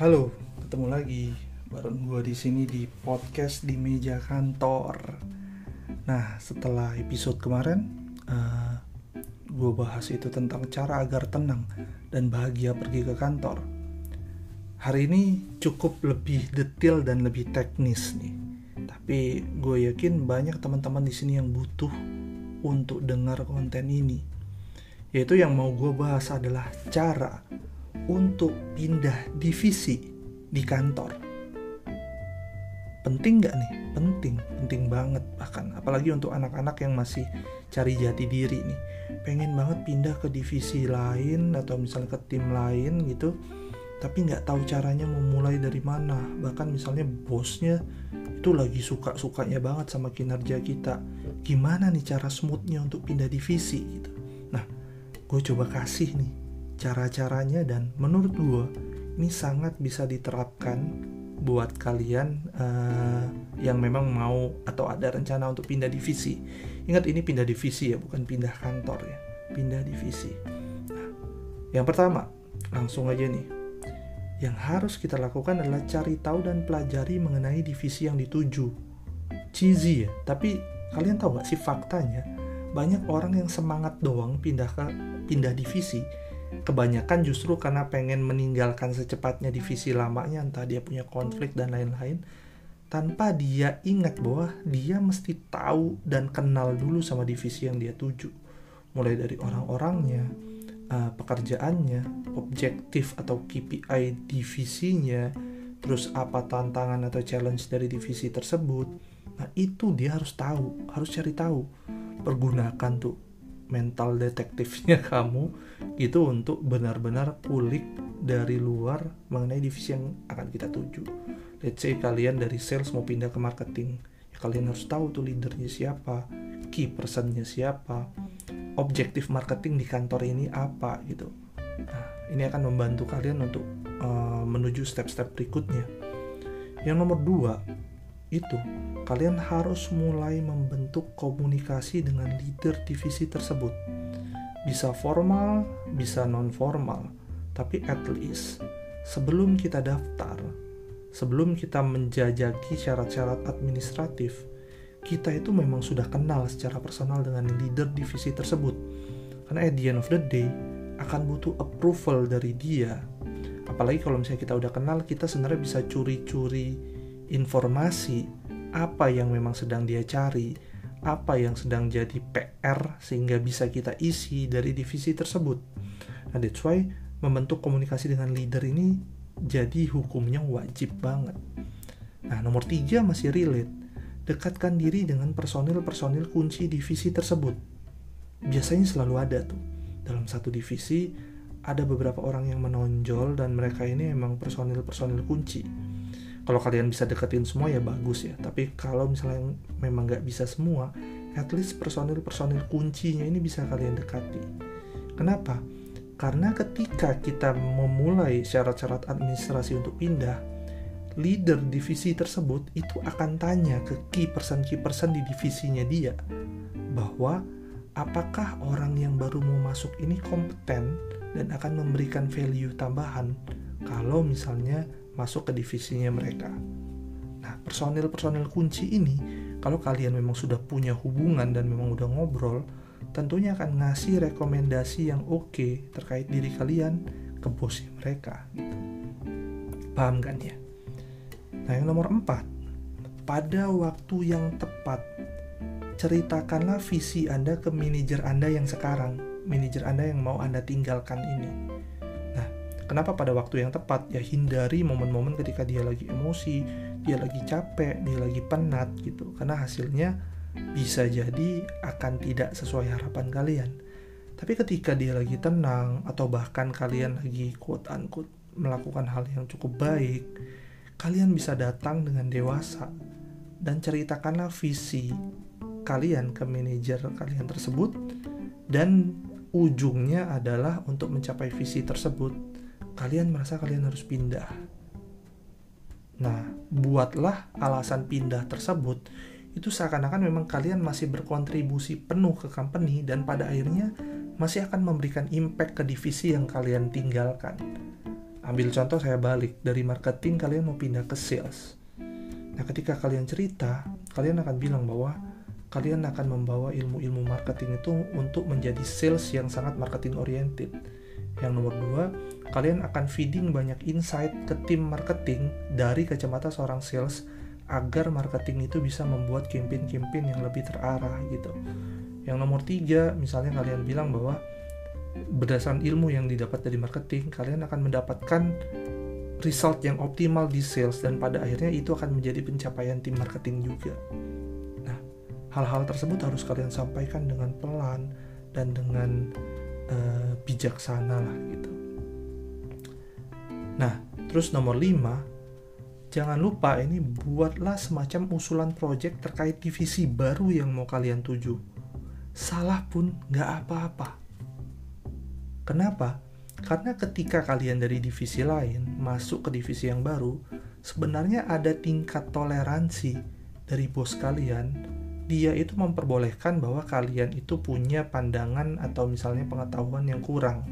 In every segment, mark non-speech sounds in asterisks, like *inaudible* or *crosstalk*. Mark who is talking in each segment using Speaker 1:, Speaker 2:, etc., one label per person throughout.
Speaker 1: Halo, ketemu lagi bareng gue di sini di podcast di meja kantor. Nah, setelah episode kemarin, uh, eh, gue bahas itu tentang cara agar tenang dan bahagia pergi ke kantor. Hari ini cukup lebih detail dan lebih teknis nih. Tapi gue yakin banyak teman-teman di sini yang butuh untuk dengar konten ini. Yaitu yang mau gue bahas adalah cara untuk pindah divisi di kantor. Penting nggak nih? Penting, penting banget bahkan. Apalagi untuk anak-anak yang masih cari jati diri nih. Pengen banget pindah ke divisi lain atau misalnya ke tim lain gitu. Tapi nggak tahu caranya mau mulai dari mana. Bahkan misalnya bosnya itu lagi suka-sukanya banget sama kinerja kita. Gimana nih cara smoothnya untuk pindah divisi gitu. Nah, gue coba kasih nih cara-caranya dan menurut gue ini sangat bisa diterapkan buat kalian uh, yang memang mau atau ada rencana untuk pindah divisi. Ingat ini pindah divisi ya, bukan pindah kantor ya, pindah divisi. Nah, yang pertama, langsung aja nih. Yang harus kita lakukan adalah cari tahu dan pelajari mengenai divisi yang dituju. Cheesy ya, tapi kalian tahu gak sih faktanya? Banyak orang yang semangat doang pindah ke pindah divisi, kebanyakan justru karena pengen meninggalkan secepatnya divisi lamanya entah dia punya konflik dan lain-lain tanpa dia ingat bahwa dia mesti tahu dan kenal dulu sama divisi yang dia tuju. Mulai dari orang-orangnya uh, pekerjaannya objektif atau KPI divisinya terus apa tantangan atau challenge dari divisi tersebut nah itu dia harus tahu harus cari tahu. Pergunakan tuh mental detektifnya *laughs* kamu itu untuk benar-benar kulik dari luar mengenai divisi yang akan kita tuju. Let's say kalian dari sales mau pindah ke marketing, ya kalian harus tahu tuh leadernya siapa, key personnya siapa, objektif marketing di kantor ini apa gitu. Nah, ini akan membantu kalian untuk uh, menuju step-step berikutnya. Yang nomor dua, itu, kalian harus mulai membentuk komunikasi dengan leader divisi tersebut. Bisa formal, bisa non-formal, tapi at least sebelum kita daftar, sebelum kita menjajaki syarat-syarat administratif, kita itu memang sudah kenal secara personal dengan leader divisi tersebut. Karena at the end of the day, akan butuh approval dari dia. Apalagi kalau misalnya kita udah kenal, kita sebenarnya bisa curi-curi informasi apa yang memang sedang dia cari, apa yang sedang jadi PR sehingga bisa kita isi dari divisi tersebut. Nah, that's why membentuk komunikasi dengan leader ini jadi hukumnya wajib banget. Nah, nomor tiga masih relate. Dekatkan diri dengan personil-personil kunci divisi tersebut. Biasanya selalu ada tuh. Dalam satu divisi, ada beberapa orang yang menonjol dan mereka ini emang personil-personil kunci kalau kalian bisa deketin semua ya bagus ya tapi kalau misalnya memang nggak bisa semua at least personil-personil kuncinya ini bisa kalian dekati kenapa? karena ketika kita memulai syarat-syarat administrasi untuk pindah leader divisi tersebut itu akan tanya ke key person-key person di divisinya dia bahwa apakah orang yang baru mau masuk ini kompeten dan akan memberikan value tambahan kalau misalnya masuk ke divisinya mereka. Nah, personil-personil kunci ini, kalau kalian memang sudah punya hubungan dan memang udah ngobrol, tentunya akan ngasih rekomendasi yang oke okay terkait diri kalian ke bosnya mereka. Gitu. Paham kan ya? Nah, yang nomor empat, pada waktu yang tepat, ceritakanlah visi Anda ke manajer Anda yang sekarang, manajer Anda yang mau Anda tinggalkan ini Kenapa pada waktu yang tepat? Ya hindari momen-momen ketika dia lagi emosi, dia lagi capek, dia lagi penat gitu. Karena hasilnya bisa jadi akan tidak sesuai harapan kalian. Tapi ketika dia lagi tenang atau bahkan kalian lagi quote unquote melakukan hal yang cukup baik, kalian bisa datang dengan dewasa dan ceritakanlah visi kalian ke manajer kalian tersebut dan ujungnya adalah untuk mencapai visi tersebut kalian merasa kalian harus pindah. Nah, buatlah alasan pindah tersebut itu seakan-akan memang kalian masih berkontribusi penuh ke company dan pada akhirnya masih akan memberikan impact ke divisi yang kalian tinggalkan. ambil contoh saya balik dari marketing kalian mau pindah ke sales nah ketika kalian cerita kalian akan bilang bahwa kalian akan membawa ilmu-ilmu marketing itu untuk menjadi sales yang sangat marketing oriented yang nomor dua kalian akan feeding banyak insight ke tim marketing dari kacamata seorang sales agar marketing itu bisa membuat campaign-campaign yang lebih terarah gitu. Yang nomor tiga, misalnya kalian bilang bahwa berdasarkan ilmu yang didapat dari marketing, kalian akan mendapatkan result yang optimal di sales dan pada akhirnya itu akan menjadi pencapaian tim marketing juga. Nah, hal-hal tersebut harus kalian sampaikan dengan pelan dan dengan uh, bijaksana lah gitu. Nah, terus nomor 5, jangan lupa ini buatlah semacam usulan project terkait divisi baru yang mau kalian tuju. Salah pun nggak apa-apa. Kenapa? Karena ketika kalian dari divisi lain masuk ke divisi yang baru, sebenarnya ada tingkat toleransi dari bos kalian. Dia itu memperbolehkan bahwa kalian itu punya pandangan atau misalnya pengetahuan yang kurang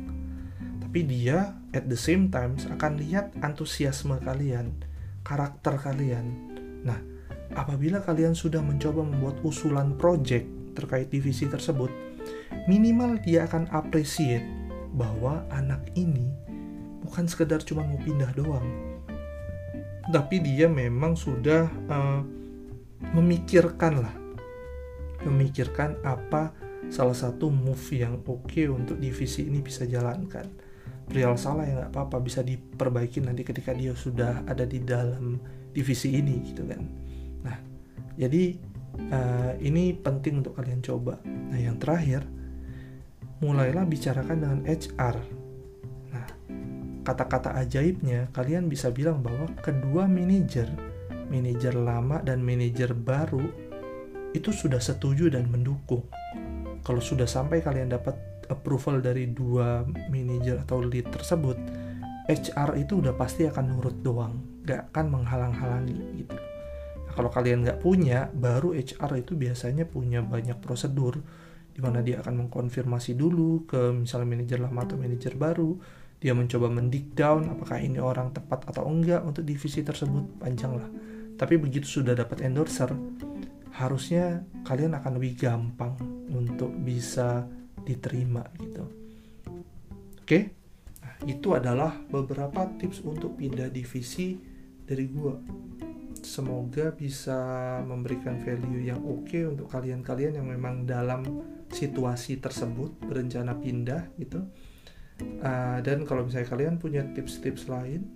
Speaker 1: tapi dia at the same time akan lihat antusiasme kalian, karakter kalian. Nah, apabila kalian sudah mencoba membuat usulan project terkait divisi tersebut, minimal dia akan appreciate bahwa anak ini bukan sekedar cuma mau pindah doang, tapi dia memang sudah uh, memikirkan lah, memikirkan apa salah satu move yang oke okay untuk divisi ini bisa jalankan. Perihal salah ya nggak apa-apa bisa diperbaiki nanti ketika dia sudah ada di dalam divisi ini gitu kan. Nah jadi uh, ini penting untuk kalian coba. Nah yang terakhir mulailah bicarakan dengan HR nah kata-kata ajaibnya kalian bisa bilang bahwa kedua manajer manajer lama dan manajer baru itu sudah setuju dan mendukung kalau sudah sampai kalian dapat approval dari dua manajer atau lead tersebut, HR itu udah pasti akan nurut doang, gak akan menghalang-halangi gitu. Nah, kalau kalian nggak punya, baru HR itu biasanya punya banyak prosedur di mana dia akan mengkonfirmasi dulu ke misalnya manajer lama atau manajer baru, dia mencoba mendik down apakah ini orang tepat atau enggak untuk divisi tersebut panjang lah. Tapi begitu sudah dapat endorser, harusnya kalian akan lebih gampang untuk bisa diterima gitu. Oke, nah, itu adalah beberapa tips untuk pindah divisi dari gua. Semoga bisa memberikan value yang oke okay untuk kalian-kalian yang memang dalam situasi tersebut berencana pindah gitu. Uh, dan kalau misalnya kalian punya tips-tips lain,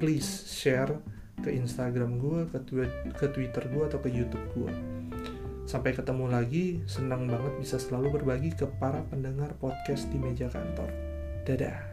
Speaker 1: please share ke Instagram gue, ke, ke Twitter gue atau ke YouTube gue. Sampai ketemu lagi, senang banget bisa selalu berbagi ke para pendengar podcast di meja kantor. Dadah.